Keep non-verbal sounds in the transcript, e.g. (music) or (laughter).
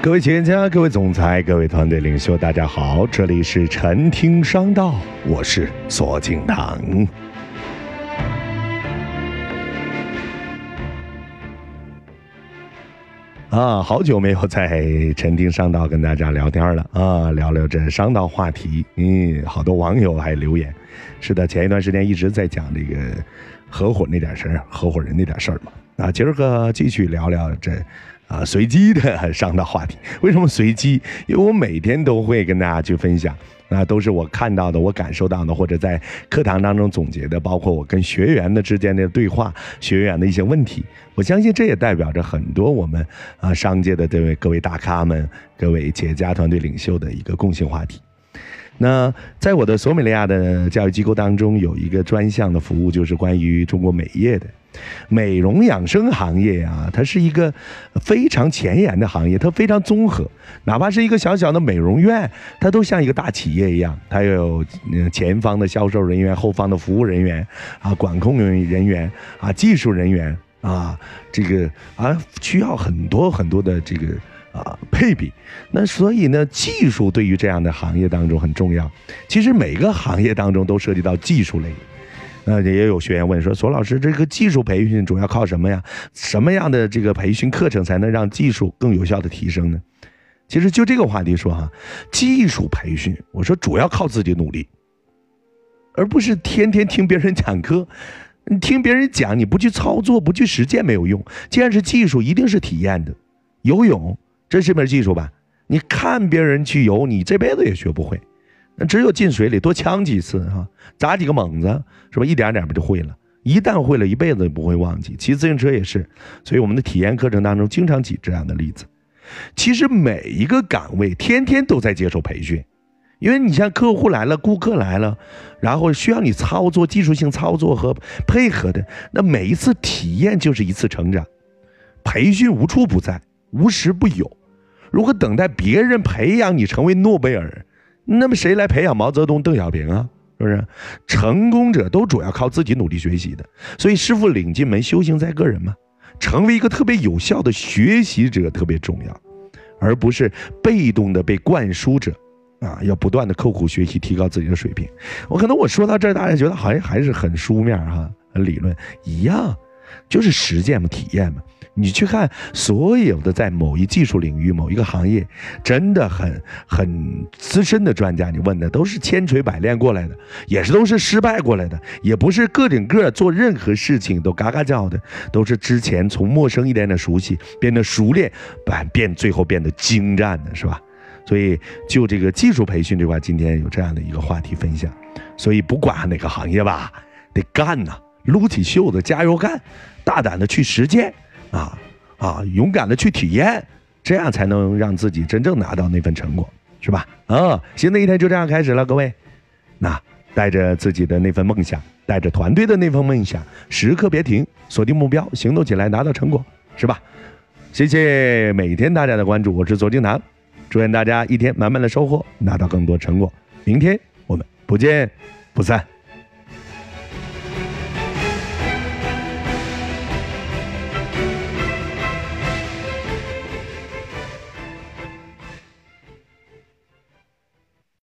各位企业家、各位总裁、各位团队领袖，大家好，这里是陈听商道，我是索敬堂。啊，好久没有在陈听商道跟大家聊天了啊，聊聊这商道话题。嗯，好多网友还留言，是的，前一段时间一直在讲这个合伙那点事儿，合伙人那点事儿嘛。啊，今儿个继续聊聊这。啊，随机的 (laughs) 上的话题，为什么随机？因为我每天都会跟大家去分享，那都是我看到的、我感受到的，或者在课堂当中总结的，包括我跟学员的之间的对话、学员的一些问题。我相信这也代表着很多我们啊商界的这位各位大咖们、各位企业家、团队领袖的一个共性话题。那在我的索美利亚的教育机构当中，有一个专项的服务，就是关于中国美业的。美容养生行业啊，它是一个非常前沿的行业，它非常综合。哪怕是一个小小的美容院，它都像一个大企业一样，它有前方的销售人员、后方的服务人员啊、管控人人员啊、技术人员啊，这个啊需要很多很多的这个啊配比。那所以呢，技术对于这样的行业当中很重要。其实每个行业当中都涉及到技术类。那也有学员问说：“索老师，这个技术培训主要靠什么呀？什么样的这个培训课程才能让技术更有效的提升呢？”其实就这个话题说哈，技术培训，我说主要靠自己努力，而不是天天听别人讲课。你听别人讲，你不去操作、不去实践没有用。既然是技术，一定是体验的。游泳这是门技术吧？你看别人去游，你这辈子也学不会。那只有进水里多呛几次哈，砸几个猛子，是吧？一点点不就会了？一旦会了，一辈子也不会忘记。骑自行车也是，所以我们的体验课程当中经常举这样的例子。其实每一个岗位天天都在接受培训，因为你像客户来了、顾客来了，然后需要你操作技术性操作和配合的，那每一次体验就是一次成长。培训无处不在，无时不有。如果等待别人培养你成为诺贝尔，那么谁来培养毛泽东、邓小平啊？是不是？成功者都主要靠自己努力学习的。所以师傅领进门，修行在个人嘛。成为一个特别有效的学习者特别重要，而不是被动的被灌输者。啊，要不断的刻苦学习，提高自己的水平。我可能我说到这儿，大家觉得好像还是很书面哈，理论一样，就是实践嘛，体验嘛。你去看所有的在某一技术领域、某一个行业，真的很很资深的专家，你问的都是千锤百炼过来的，也是都是失败过来的，也不是个顶个做任何事情都嘎嘎叫的，都是之前从陌生一点点熟悉，变得熟练，变变最后变得精湛的，是吧？所以就这个技术培训这块，今天有这样的一个话题分享。所以不管哪个行业吧，得干呐，撸起袖子加油干，大胆的去实践。啊啊！勇敢的去体验，这样才能让自己真正拿到那份成果，是吧？啊，新的一天就这样开始了，各位。那带着自己的那份梦想，带着团队的那份梦想，时刻别停，锁定目标，行动起来，拿到成果，是吧？谢谢每天大家的关注，我是左金堂，祝愿大家一天满满的收获，拿到更多成果。明天我们不见不散。